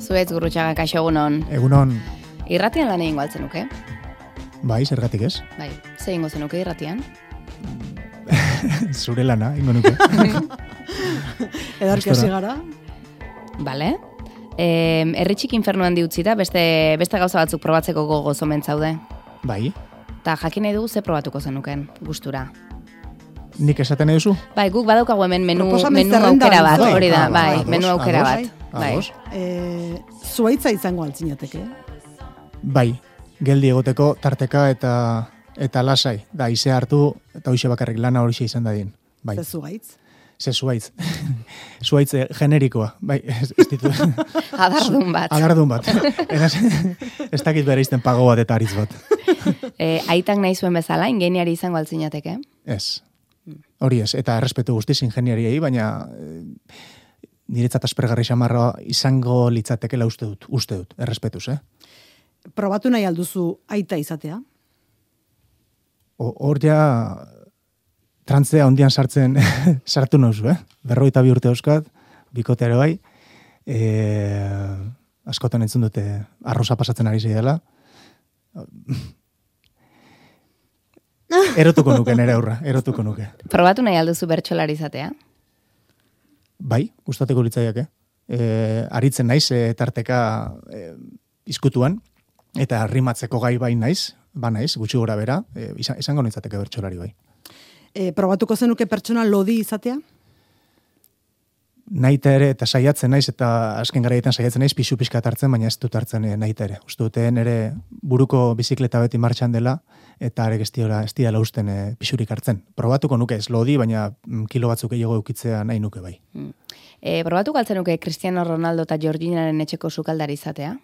Zuetz gurutxaga kaixo egunon. Egunon, Irratian lan egin galtzen nuke? bai, zergatik ez? Bai, ze ingo zenuke irratian? Zure lana, ingo nuke. Edarki hasi gara. Bale? E, erritxik infernuan diutzita, beste, beste gauza batzuk probatzeko gogo zomen zaude. bai, Ta jakin nahi dugu ze probatuko zenuken, gustura. nik esaten nahi duzu? Bai, guk badaukagu hemen menu, Proposamen menu aukera bat, hori da, bai, ados, menu aukera bat. Bai. E, zuaitza izango altzinateke. Bai, geldi egoteko tarteka eta eta lasai. Da, ize hartu eta hoxe bakarrik lana horixe izan dadin. Bai, Ze zuaitz. ze zuaitz. zuaitz eh, generikoa. Bai, ez, ez ditu. Adardun bat. Agardun bat. Eraz, ez dakit bere izten pago bat eta aritz bat. E, aitak nahi zuen bezala, ingeniari izango altzinateke. Ez. Hori ez, eta errespetu guztiz ingeniariei, baina eh, niretzat aspergarri xamarra izango litzatekela uste dut, uste dut, errespetuz, eh? Probatu nahi alduzu aita izatea. O- Hor ja trantzea ondian sartzen sartu nauzu, eh? Berroita bi urte euskat, bikoteare bai, e, askotan entzun dute arroza pasatzen ari dela. Erotuko nuke nere aurra, erotuko nuke. Probatu nahi alduzu bertxolari izatea. Bai, gustatuko litzaiake. E, aritzen naiz e, tarteka e, izkutuan eta rimatzeko gai bai naiz, ba naiz, gutxi gora bera, e, izan- izango nintzateke bertsolari bai. E, probatuko zenuke pertsona lodi izatea. Naita ere eta saiatzen naiz eta azken garaietan saiatzen naiz pisu pixka hartzen, baina ez dut hartzen e, naita ere. Uste dute nere buruko bizikleta beti martxan dela eta ere gestiora ez diala usten e, pisurik hartzen. Probatuko nuke ez lodi, baina mm, kilo batzuk gehiago eukitzea nahi nuke bai. E, probatu galtzen nuke Cristiano Ronaldo eta Georginaren etxeko sukaldari izatea.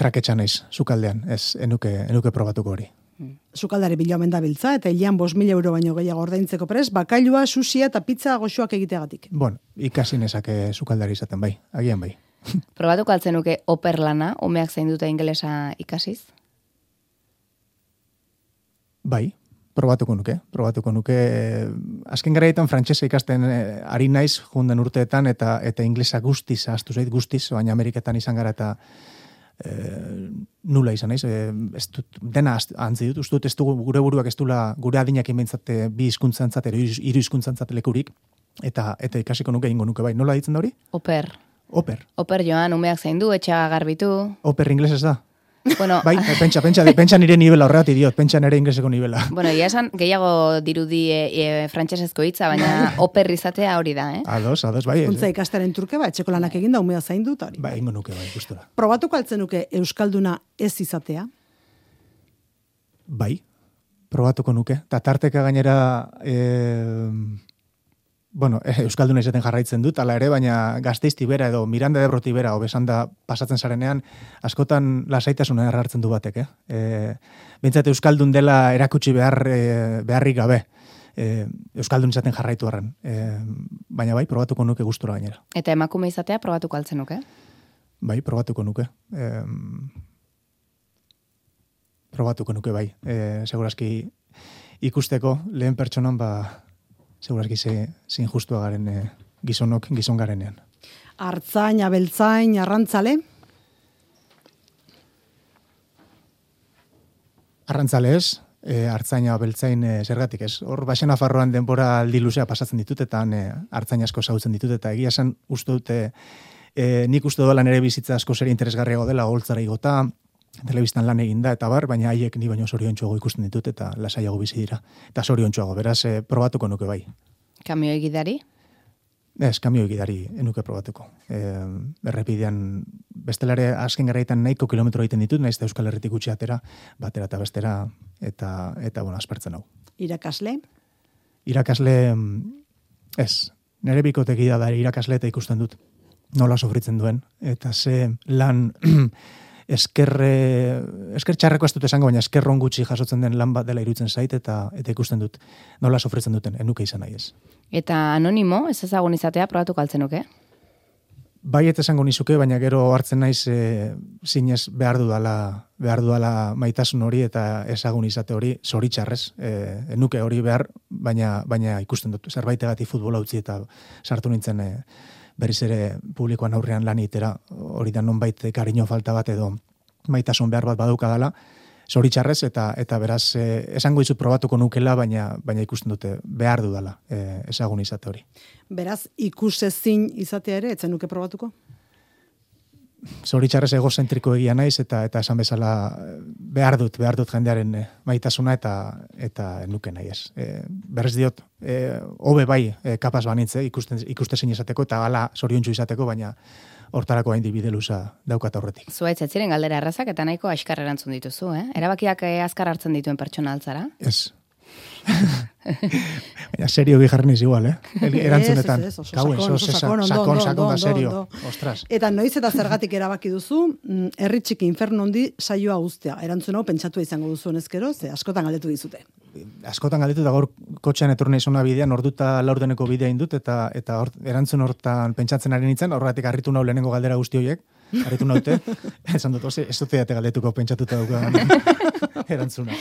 Traketxa naiz, sukaldean, ez, enuke, enuke probatuko hori. Sukaldari bila omen dabiltza eta hilean bos mila euro baino gehiago ordaintzeko prez, bakailua, susia eta pizza goxoak egiteagatik. Bueno, ikasi nezake sukaldari izaten bai, agian bai. Probatu galtzen nuke oper lana, umeak zein dute ingelesa ikasiz. Bai, probatuko nuke, probatuko nuke. eh, Azken garaietan frantsesa ikasten eh, ari naiz junden urteetan eta eta inglesa guztiz ahaztu zait guztiz, baina Ameriketan izan gara eta eh, nula izan naiz, eh, ez dut, dena ahantzi dut, uste dut ez dugu gure buruak ez dula, gure adinak inbentzate bi hizkuntzantzat edo hiru hizkuntzantzat lekurik, eta eta ikasiko nuke ingo nuke bai. Nola ditzen da hori? Oper. Oper. Oper joan, umeak zein du, etxaga garbitu. Oper inglesez da. Bueno, Bai, eh, pentsa, pentsa, pentsa nire nivela horregatik diot, pentsa nire ingleseko nivela. bueno, ia esan gehiago dirudi e, e, frantsesezko hitza, baina oper izatea hori da, eh? Ados, ados, bai. Kuntza ikastaren truke, ba, etxeko lanak eginda, umea zaindu eta hori. Bai, ingo nuke, bai, gustora. Probatuko altzen nuke Euskalduna ez izatea. Bai, probatuko nuke. Ta tarteka gainera, e, bueno, eh, Euskalduna izaten jarraitzen dut, ala ere, baina gazteizti bera edo Miranda de Broti bera, obesan da pasatzen zarenean, askotan lasaitasuna errartzen du batek, eh? E, Bintzat Euskaldun dela erakutsi behar, e, beharrik gabe. E, Euskaldun izaten jarraitu harren. E, baina bai, probatuko nuke gustura gainera. Eta emakume izatea probatuko altzen nuke. Bai, probatuko nuke. E, probatuko nuke, bai. E, segurazki ikusteko lehen pertsonan, ba, segurazki ze, ze injustua garen e, gizonok, gizon garenean. Artzain, abeltzain, arrantzale. Arrantzale ez, e, hartzaina beltzain e, zergatik ez. Hor, basen afarroan denbora aldi luzea pasatzen ditut, eta e, hartzain asko zautzen ditut, eta egia esan uste dute, e, nik uste dola nire bizitza asko zer interesgarriago dela, holtzara igota, telebistan lan eginda, eta bar, baina haiek ni baino zoriontsuago ikusten ditut, eta lasaiago bizi dira. Eta zoriontsuago, beraz, e, probatuko nuke bai. Kamioi gidari. Ez, kamioi gidari enuke probatuko. E, errepidean, bestelare azken garaitan nahiko kilometro egiten ditut, naiz Euskal Herritik gutxi atera, batera eta bestera, eta, eta bueno, aspertzen hau. Irakasle. Irakasle, ez, nire bikotekia da irakasle eta ikusten dut nola sofritzen duen, eta ze lan eskerre, esker txarreko ez dut esango, baina eskerron gutxi jasotzen den lan bat dela irutzen zait, eta eta ikusten dut nola sofritzen duten, enuke izan nahi ez. Eta anonimo, ez ezagun izatea probatuko altzen nuke. Bai eta esango nizuke, baina gero hartzen naiz e, zinez behar dudala, behar dudala maitasun hori eta ezagun izate hori zoritxarrez. E, enuke hori behar, baina, baina ikusten dut, zerbaitegatik futbola utzi eta sartu nintzen e, berriz ere publikoan aurrean lan itera, hori da nonbait kariño falta bat edo maitasun behar bat baduka dela, zoritxarrez eta eta beraz eh, esango dizut probatuko nukela baina baina ikusten dute behar dudala eh, ezagun izate hori. Beraz ikusezin izatea ere etzen nuke probatuko? Zoritxarrez egozentriko egia naiz eta eta esan bezala eh, behar dut, behar dut jendearen eh, maitasuna eta eta nuke nahi ez. E, berrez diot, e, hobe bai e, kapaz banitze ikusten, ikuste zein izateko eta gala zoriontsu izateko, baina hortarako hain dibide luza daukat aurretik. Zuaitz, ez ziren galdera errazak eta nahiko askar erantzun dituzu, eh? Erabakiak azkar hartzen dituen pertsona altzara? Ez, Baina serio bi jarri igual, eh? Erantzunetan. Ez, ez, sakon, sakon, sakon, serio. Ostras. Eta noiz eta zergatik erabaki duzu, mm, herri txiki inferno hondi saioa guztia. Erantzun hau pentsatu izango duzu honezkero, ze askotan galdetu dizute. Askotan galdetu da gaur kotxean etorne izona bidean, orduta laurdeneko bidea indut, eta eta or, erantzun hortan pentsatzen ari nintzen, horregatik harritu nau lehenengo galdera guzti horiek, harritu naute, esan dut, ez dut galdetuko pentsatuta dugu erantzuna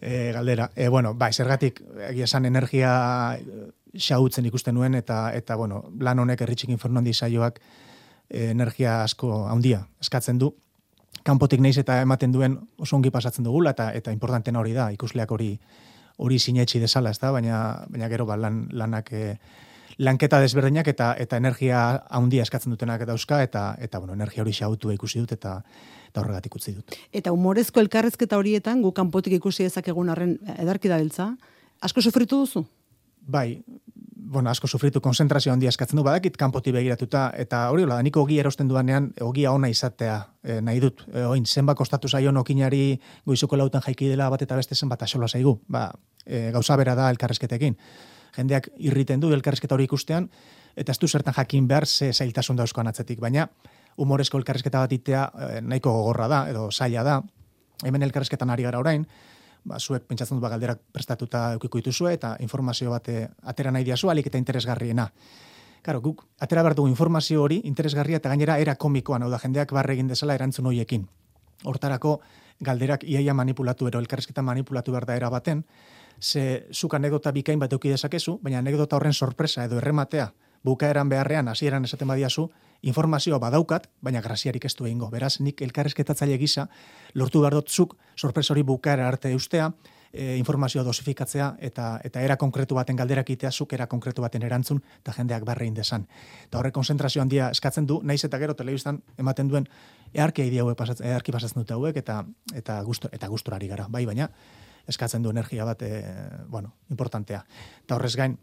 e, galdera. E, bueno, bai, zergatik, egia esan energia eh, xautzen ikusten nuen, eta, eta bueno, lan honek erritxik inferno handi saioak e, energia asko handia eskatzen du. Kanpotik neiz eta ematen duen oso ongi pasatzen dugula, eta eta importanten hori da, ikusleak hori hori sinetxi desala, ez da? Baina, baina gero, ba, lan, lanak e, lanketa desberdinak eta eta energia handia eskatzen dutenak dauzka eta eta bueno, energia hori xautu ikusi dut eta eta horregatik utzi dut. Eta humorezko elkarrezketa horietan gu kanpotik ikusi dezakegun arren edarki dabiltza, asko sufritu duzu? Bai, bueno, asko sufritu konzentrazio handia eskatzen du badakit kanpotik begiratuta eta hori hola, niko ogi erosten dudanean ogia ona izatea e, nahi dut. E, oin zenba kostatu zaio nokinari goizuko lautan jaiki dela bat eta beste zenbat asola zaigu. Ba, e, gauza bera da elkarrezketekin jendeak irriten du elkarrezketa hori ikustean, eta ez du zertan jakin behar ze zailtasun dauzkoan atzetik, baina humorezko elkarrezketa bat itea eh, nahiko gogorra da, edo zaila da, hemen elkarrezketan ari gara orain, ba, zuek pentsatzen du ba, galderak prestatuta eukiko dituzue, eta informazio bate atera nahi diazu, alik eta interesgarriena. Karo, guk, atera behar dugu informazio hori, interesgarria, eta gainera era komikoan, hau da, jendeak barre egin dezala erantzun horiekin. Hortarako, galderak iaia manipulatu, ero elkarrezketa manipulatu behar da era baten, ze zuk anekdota bikain bat euki dezakezu, baina anekdota horren sorpresa edo errematea bukaeran beharrean hasieran esaten badiazu, informazioa badaukat, baina graziarik ez du egingo. Beraz, nik elkarrezketatzaile gisa lortu behar dut zuk sorpresa hori bukaera arte eustea, e, informazioa dosifikatzea eta eta era konkretu baten galderak itea zuk era konkretu baten erantzun eta jendeak barrein desan. Eta horre konzentrazio handia eskatzen du, naiz eta gero telebistan ematen duen earkia idea hauek pasatzen, earki pasatzen dute hauek eta eta gustu eta gusturari gara. Bai, baina eskatzen du energia bat, e, bueno, importantea. Eta horrez gain,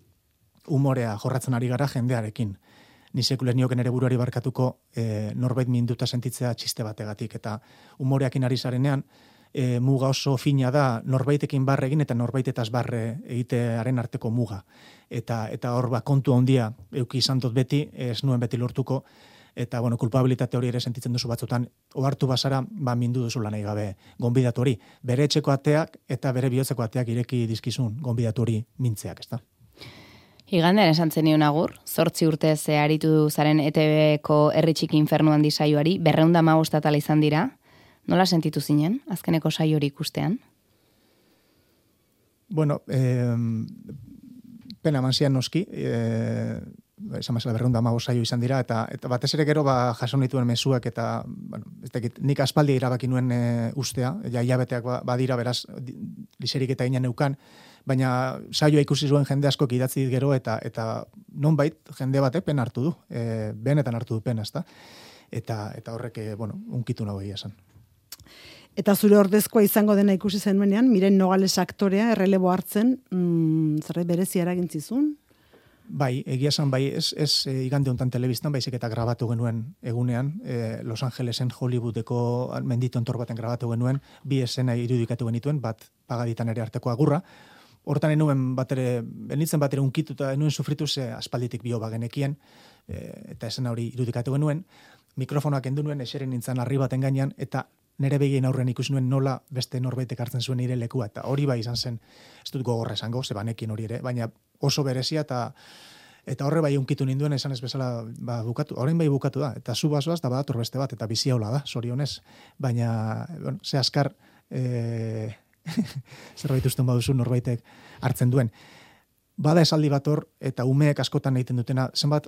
umorea jorratzen ari gara jendearekin. Ni sekulen nioken ere buruari barkatuko e, norbait minduta sentitzea txiste bategatik. Eta umoreakin ari zarenean, e, muga oso fina da norbaitekin barre egin eta norbaitetaz barre egitearen arteko muga. Eta eta hor ba kontu handia euki izan dut beti, ez nuen beti lortuko, eta bueno, kulpabilitate hori ere sentitzen duzu batzutan, ohartu basara, ba mindu duzu lanai gabe gonbidatu hori. Bere etxeko ateak eta bere bihotzeko ateak ireki dizkizun gonbidatu hori mintzeak, ezta? Igandean esan zen nion agur, zortzi urte ze aritu zaren ETV-ko erritxik infernuan disaioari, berreunda magostatala izan dira, nola sentitu zinen, azkeneko saio hori ikustean? Bueno, eh, pena mansian noski, eh, esan mazela berrunda amago saio izan dira, eta, eta batez ere gero ba, jason dituen mezuak, eta bueno, ez dakit, nik aspaldi irabaki nuen e, ustea, ja hilabeteak ba, badira beraz, liserik eta inen neukan, baina saioa ikusi zuen jende asko idatzi gero, eta eta nonbait jende bate pen hartu du, e, benetan hartu du pen, ezta? Eta, eta horrek, e, bueno, unkitu nago esan. Eta zure ordezkoa izango dena ikusi zenuenean, miren nogales aktorea errelebo hartzen, mm, zerre berezi eragintzizun? Bai, egia esan bai, ez, ez e, igande hontan telebistan, baizik eta grabatu genuen egunean, e, Los Angelesen Hollywoodeko mendito entor baten grabatu genuen, bi esena irudikatu genituen, bat pagaditan ere arteko agurra, Hortan enuen bat benitzen bat ere unkitu eta enuen sufritu ze aspalditik bio bagenekien, e, eta esena hori irudikatu genuen, mikrofonoak endu nuen, eseren nintzen arri baten gainean, eta nere begien aurren ikusi nuen nola beste norbaitek hartzen zuen nire lekua eta hori bai izan zen ez dut gogorra esango ze banekin hori ere baina oso berezia eta eta horre bai unkitu ninduen esan ez bezala ba, bukatu, orain bai bukatu da. Eta zu basoaz da badator beste bat eta bizi da sorionez baina bueno, ze askar e, zerbait usten baduzu norbaitek hartzen duen. Bada esaldi bat hor eta umeek askotan egiten dutena zenbat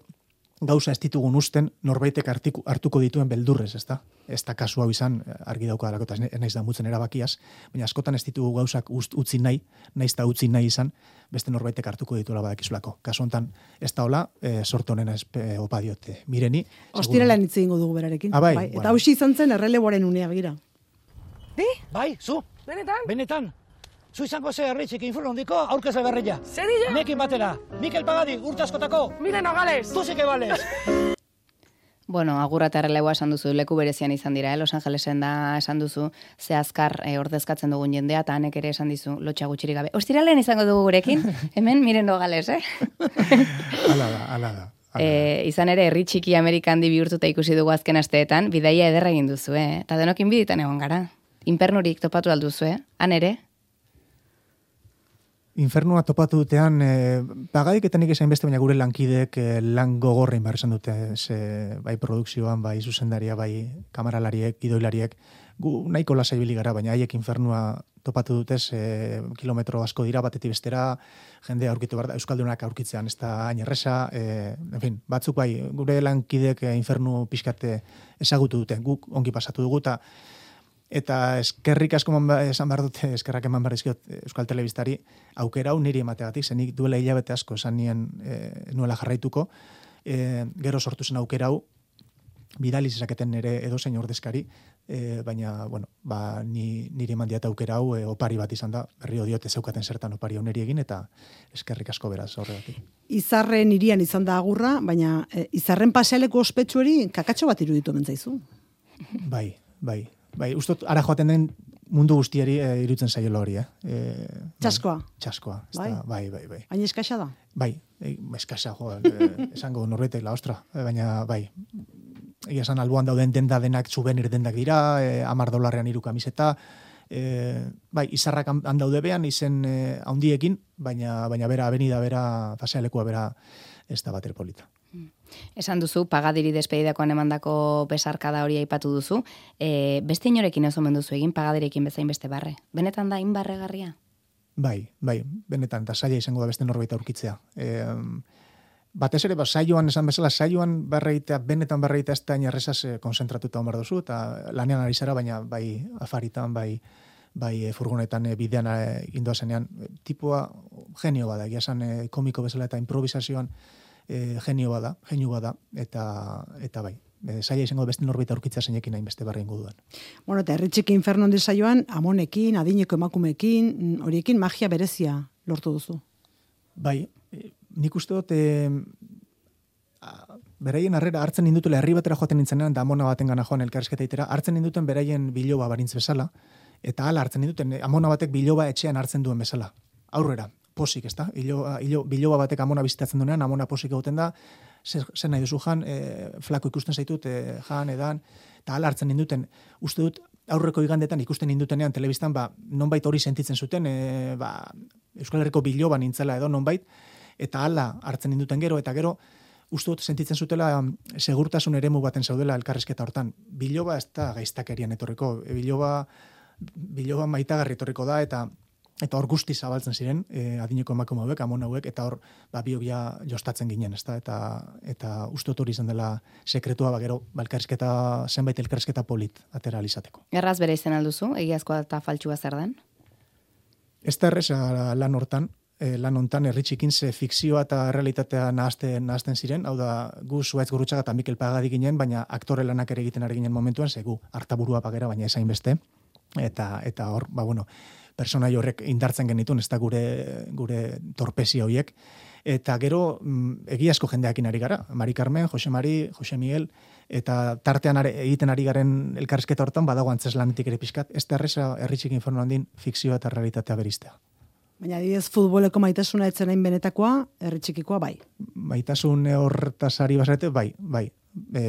gauza ez ditugun usten norbaitek hartiku, hartuko dituen beldurrez, ez da? Ez da kasu hau izan, argi dauka dalako, eta ez naiz da mutzen erabakiaz, baina askotan ez ditugu gauzak ust, utzi nahi, naiz da utzi nahi izan, beste norbaitek hartuko dituela badakizulako. Kasu honetan, ez da hola, e, sortu honena ez e, opa diote. Mireni... Ostirela nitzi ingo dugu berarekin. Ah, bai, bai. bueno. Eta hausi izan zen erreleboaren unea begira. Bai, zu, Benetan? benetan. Zu izango ze herritxik infurno hondiko aurkezle berreia. Zer dira? Nekin batera, Mikel Pagadi, urte askotako, Mire Nogales! tu sí que vales. Bueno, agurra eta erreleua esan duzu, leku berezian izan dira, eh? Los Angelesen da esan duzu, ze azkar eh, ordezkatzen dugun jendea, eta hanek ere esan dizu, lotxa gutxirik gabe. Ostiralen izango dugu gurekin, hemen, miren nogales, eh? Ala da, ala da. ala da. E, izan ere, herri txiki Amerikan di bihurtuta ikusi dugu azken asteetan, bidaia ederra egin duzu, eh? Eta denokin biditan egon gara. Inpernurik topatu alduzu, eh? Han ere? Infernua topatu dutean, e, pagadik eta nik esain beste, baina gure lankideek e, lan gogorrein behar esan dute, ze, bai produkzioan, bai zuzendaria, bai kamaralariek, gidoilariek, gu nahiko ibili gara, baina haiek infernua topatu dutez, e, kilometro asko dira, batetik bestera, jende aurkitu behar da, Euskaldunak aurkitzean, ez da hain erresa, e, en fin, batzuk bai, gure lankideek infernu pixkate ezagutu dute, guk ongi pasatu dugu, eta eta eskerrik asko esan behar dute, eskerrak eman behar dizkiot eh, Euskal Telebistari, aukera hau niri emategatik, zenik duela hilabete asko esan nien e, nuela jarraituko, e, gero sortu zen aukera hau, bidali zezaketen nire edozein ordezkari, e, baina, bueno, ba, ni, niri eman diat aukera hau e, opari bat izan da, berrio diote zeukaten zertan opari hau egin, eta eskerrik asko beraz horregatik. Izarren irian izan da agurra, baina e, izarren pasealeko ospetsuari kakatxo bat iruditu mentzaizu. Bai, bai, bai, ustot ara joaten den mundu guztiari e, irutzen zaiola hori, eh? E, Txaskoa. Bai, txaskoa, Bai? da, bai, bai, bai. Hain eskaxa da? Bai, e, eskasa, jo, e, esango norbaitek la ostra, baina bai. Egia esan alboan dauden denda denak souvenir dendak dira, e, amar dolarrean hiru kamiseta, e, bai, izarrak han daude behan, izen e, handiekin, baina, baina bera, avenida, bera, pasealekua bera, ez da bater polita. Esan duzu, pagadiri despedidakoan emandako besarkada hori aipatu duzu, e, beste inorekin ez duzu egin, pagadirekin bezain beste barre. Benetan da inbarregarria? Bai, bai, benetan, eta saia izango da beste norbait aurkitzea. E, batez ere, ba, saioan esan bezala, saioan berreitea, benetan berreitea ez da inerrezaz e, konzentratuta omar duzu, eta lanean ari zara, baina bai afaritan, bai bai e, furgonetan e, bidean e, indoazenean, tipua genio bada, egia esan e, komiko bezala eta improvisazioan e, genio bada, genio bada, eta, eta bai, e, saia izango beste norbait aurkitzea zeinekin hain beste barri ingo duan. Bueno, eta herritxik inferno handi saioan, amonekin, adineko emakumeekin, mm, horiekin magia berezia lortu duzu. Bai, e, nik uste dut, e, a, beraien harrera hartzen nindutela herri batera joaten nintzenean, da amona baten gana joan elkarrizketa itera, hartzen ninduten beraien biloba barintz bezala, eta hala hartzen ninduten, e, amona batek biloba etxean hartzen duen bezala. Aurrera, posik, ezta? Iloba, ilo, biloba batek amona bizitatzen duenean, amona posik egoten da, zer, nahi duzu jan, e, flako ikusten zaitut, e, jan, edan, eta hala hartzen ninduten, uste dut, aurreko igandetan ikusten nindutenean telebistan, ba, nonbait hori sentitzen zuten, e, ba, Euskal Herriko biloba nintzela edo nonbait, eta hala hartzen ninduten gero, eta gero, uste dut sentitzen zutela segurtasun eremu baten zaudela elkarrizketa hortan. Biloba ez da gaiztakerian etorriko, biloba, biloba maitagarri etorriko da, eta eta hor guzti zabaltzen ziren, e, adineko emakume hauek, amon hauek, eta hor ba, biok ja jostatzen ginen, ezta? Eta, eta uste hori izan dela sekretua, ba, gero, ba, elkarrizketa, zenbait elkarrizketa polit atera alizateko. Erraz bere izen alduzu, egiazkoa eta faltsua zer den? Ez da erreza lan hortan, e, lan hontan erritxikin ze fikzioa eta realitatea nahazten, nahazten ziren, hau da gu Zuaitz Gurutxaga eta Mikel Pagadi ginen, baina aktore lanak ere egiten ari ginen momentuan, ze gu hartaburua pagera, baina esain beste, eta, eta hor, ba bueno, personai horrek indartzen genitun, ez da gure, gure torpezia horiek, eta gero mm, egiazko jendeakin ari gara, Mari Carmen, Jose Mari, Jose Miguel, eta tartean are, egiten ari garen elkarrizketa hortan badago antzes lanetik ere pixkat, ez da erreza erritxik inferno handin fikzioa eta realitatea beristea. Baina adibidez futboleko maitasuna etzen hain benetakoa, herritxikikoa bai. maitasun hortaz ari basarete, bai, bai. E,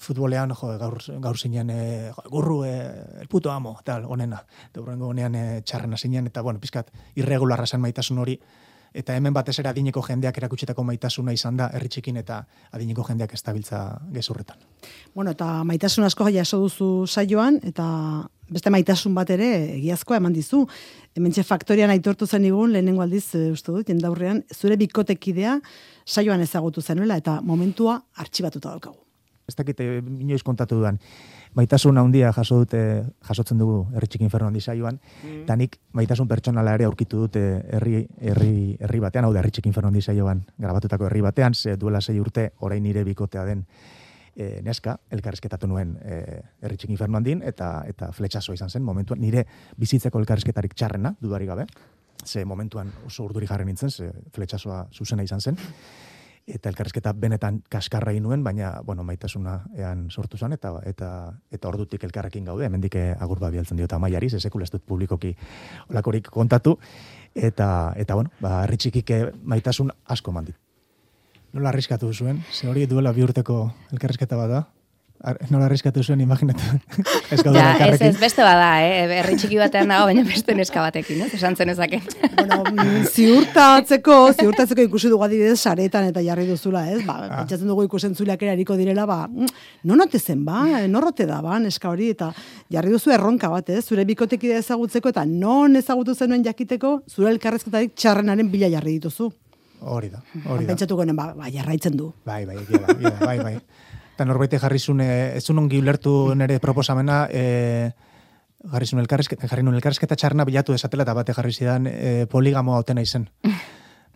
futbolean, jo, gaur, gaur zinen, e, gurru, e, el puto amo, tal, onena. Eta hurrengo honean e, txarrena zinen, eta, bueno, pizkat, irregularra zen maitasun hori, eta hemen batez ere adineko jendeak erakutsitako maitasuna izan da, herritxikin eta adineko jendeak estabiltza gezurretan. Bueno, eta maitasun asko jaso duzu saioan, eta beste maitasun bat ere egiazkoa eman dizu. Hementxe faktorian aitortu zen igun, lehenengo aldiz, e, uste dut, jendaurrean, zure bikotekidea saioan ezagutu zenuela, eta momentua artxibatuta daukagu. Ez dakite, inoiz kontatu dudan. Maitasun handia jaso dute, jasotzen dugu herri inferno handi saioan, mm. eta nik maitasun pertsonala ere aurkitu dute herri, herri, herri batean, hau da herri inferno handi saioan, grabatutako herri batean, ze duela sei urte, orain nire bikotea den, e, neska, elkarrezketatu nuen e, erritxik inferno handin, eta, eta fletxazo izan zen, momentuan, nire bizitzeko elkarrezketarik txarrena, dudari gabe, ze momentuan oso urduri jarri nintzen, ze fletxazoa zuzena izan zen, eta elkarrezketa benetan kaskarra nuen, baina, bueno, maitasuna ean sortu zen, eta, eta, eta ordutik elkarrekin gaude, hemendik agur bialtzen diota maiari, zesekul ez dut publikoki olakorik kontatu, eta, eta bueno, ba, erritxikik maitasun asko mandit. Nola arriskatu zuen? Ze hori duela bi urteko elkarrizketa bada? Nola arriskatu zuen, imaginatu. ez gaudu ja, ez, ez beste bada, eh? Herri txiki batean dago, baina beste neska batekin, ez? Esan zen ezake. bueno, mm, ziurtatzeko, ziurtatzeko ikusi dugu adibidez saretan eta jarri duzula, ez? Ba, ah. pentsatzen dugu ikusen zuleak erariko direla, ba, mm, no note zen, ba, norrote da, ba, neska hori, eta jarri duzu erronka bat, ez? Zure bikotekide ezagutzeko, eta non ezagutu zenuen jakiteko, zure elkarrezketarik txarrenaren bila jarri dituzu. Hori da, hori da. Pentsatuko ba, ba, jarraitzen du. Bai, bai, bai, bai, bai, bai. Eta norbaite jarri zune, ez zuen ongi ulertu nire proposamena, e, jarri zuen elkarrezketa, jarri nuen elkarrezketa txarna bilatu desatela eta bate jarri zidan e, poligamoa otena izen.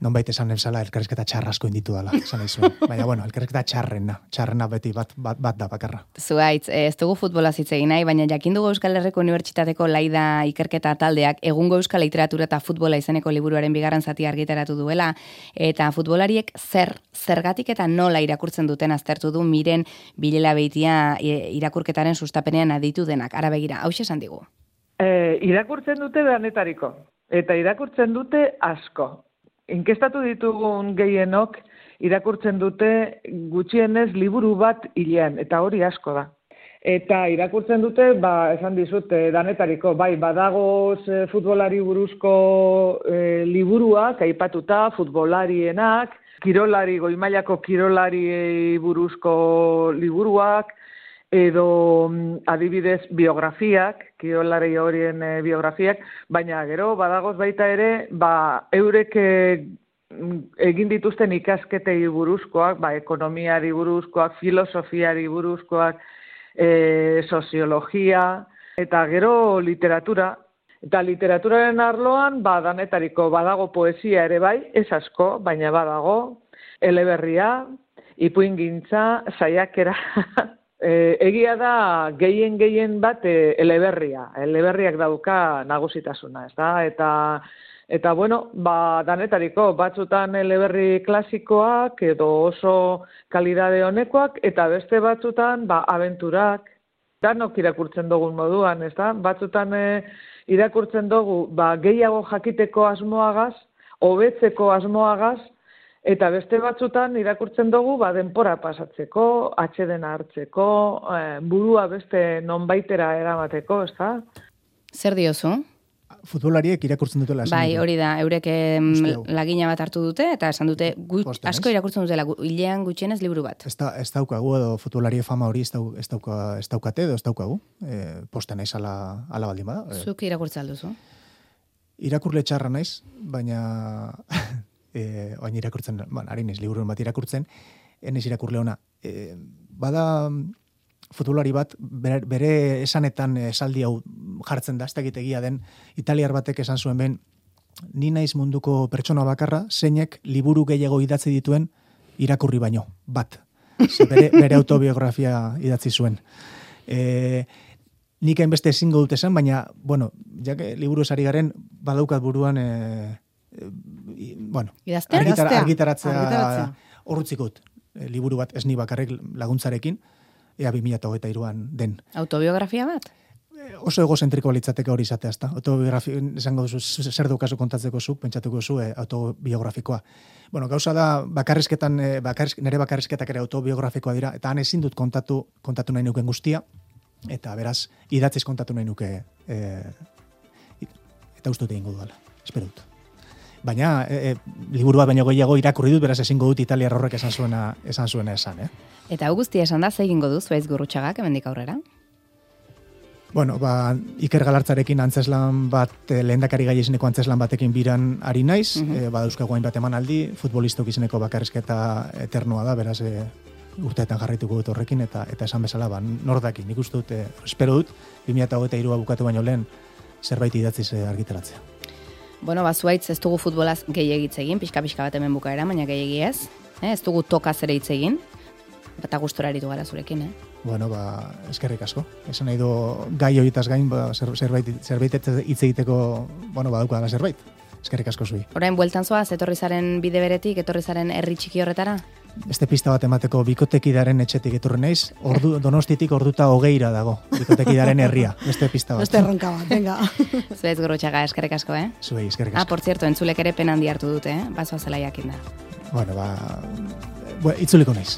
non baita esan nezala elkarrezketa txarrasko inditu dela, esan Baina, bueno, elkarrezketa txarrena, txarrena beti bat, bat, bat da bakarra. Zuaitz, ez dugu futbola zitzegin nahi, baina jakin dugu Euskal Herriko Unibertsitateko laida ikerketa taldeak egungo Euskal Literatura eta futbola izeneko liburuaren bigarren zati argitaratu duela, eta futbolariek zer, zergatik eta nola irakurtzen duten aztertu du miren bilela behitia irakurketaren sustapenean aditu denak. Ara begira, hau esan digu. E, irakurtzen dute behanetariko. Eta irakurtzen dute asko inkestatu ditugun gehienok irakurtzen dute gutxienez liburu bat hilean, eta hori asko da. Eta irakurtzen dute, ba, esan dizut, danetariko, bai, badagoz futbolari buruzko e, liburuak, aipatuta, futbolarienak, kirolari, goimailako kirolari buruzko liburuak, edo mm, adibidez biografiak, kirolari horien e, biografiak, baina gero badagoz baita ere, ba, eurek eh, egin dituzten ikasketei buruzkoak, ba, ekonomiari buruzkoak, filosofiari buruzkoak, e, soziologia, eta gero literatura. Eta literaturaren arloan, ba, danetariko badago poesia ere bai, ez asko, baina badago, eleberria, ipuin gintza, saiakera, E, egia da gehien gehien bat e, eleberria, eleberriak dauka nagusitasuna, ez da? Eta, eta bueno, ba, danetariko, batzutan eleberri klasikoak edo oso kalidade honekoak, eta beste batzutan, ba, aventurak, danok irakurtzen dugun moduan, ez da? Batzutan e, irakurtzen dugu, ba, gehiago jakiteko asmoagaz, hobetzeko asmoagaz, Eta beste batzutan irakurtzen dugu ba denpora pasatzeko, atxeden hartzeko, eh, burua beste nonbaitera eramateko, ez da? Zer diozu? Futbolariek irakurtzen dutela. Bai, hori da, eurek lagina bat hartu dute, eta esan dute, asko irakurtzen dutela, hilean gutxienez liburu bat. Ez, da, ez daukagu, edo futbolarie fama hori ez, ez, dauka, ez daukate, edo ez daukagu, e, posten naiz ala, ala baldin bada. Zuk irakurtzen alduzu? Irakurle txarra naiz, baina e, oain irakurtzen, bueno, harin ez liburuen bat irakurtzen, enez irakurle ona. E, bada futbolari bat, bere, esanetan esaldi hau jartzen da, ez den, italiar batek esan zuen ben, ni naiz munduko pertsona bakarra, zeinek liburu gehiago idatzi dituen irakurri baino, bat. Ze bere, bere autobiografia idatzi zuen. E, nik hainbeste ezingo dute zen, baina, bueno, jak, liburu esari garen, badaukat buruan, e, bueno, argitara, argitaratzea horretzikot, e, liburu bat esni bakarrik laguntzarekin, ea 2008an den. Autobiografia bat? E, oso egozentriko litzateke hori izatea, ezta? Autobiografia, esango duzu, zer dukazu kontatzeko zu, pentsatuko zu, e, autobiografikoa. Bueno, gauza da, bakarrizketan, e, nire bakarrizketak ere autobiografikoa dira, eta han ezin dut kontatu, kontatu nahi nuken guztia, eta beraz, idatziz kontatu nahi nuke, e, eta uste dut egingo duela. Espero dut baina e, e, liburua baino gehiago irakurri dut, beraz ezingo dut Italia horrek esan zuena esan zuena esan, eh? Eta hau guztia esan da, ze egingo du zuaiz gurrutxagak hemendik aurrera? Bueno, ba, Iker Galartzarekin antzeslan bat, eh, lehendakari gai izeneko antzeslan batekin biran ari naiz, mm -hmm. e, ba, guain bat emanaldi, futbolistok izeneko bakarrizketa eternoa da, beraz, e, urteetan jarraituko dut horrekin, eta eta esan bezala, ba, nordakin, nik uste dut, e, espero dut, 2008a bukatu baino lehen, zerbait idatziz argitaratzea. Bueno, ba, zuaitz ez dugu futbolaz gehiagitz egin, pixka-pixka bat hemen bukaera, baina gehiagi ez. Eh? Ez dugu tokaz ere hitz egin, eta gustora aritu gara zurekin, eh? Bueno, ba, eskerrik asko. Esan nahi du gai horietaz gain, ba, zerbait, zerbait hitz egiteko, bueno, ba, da zerbait. Eskerrik asko zui. Orain, bueltan zoaz, etorri zaren bide beretik, etorri zaren herri txiki horretara? Beste pista bat emateko bikotekidaren etxetik etorri naiz, ordu, donostitik orduta hogeira dago, bikotekidaren herria. Beste pista bat. Beste erronka bat, venga. Zuez gurutxaga, eskerrik asko, eh? Zuei, eskerrik ah, asko. Ah, por cierto, entzulek ere penan hartu dute, eh? Bazoa zela jakin da. Bueno, ba, itzuliko naiz.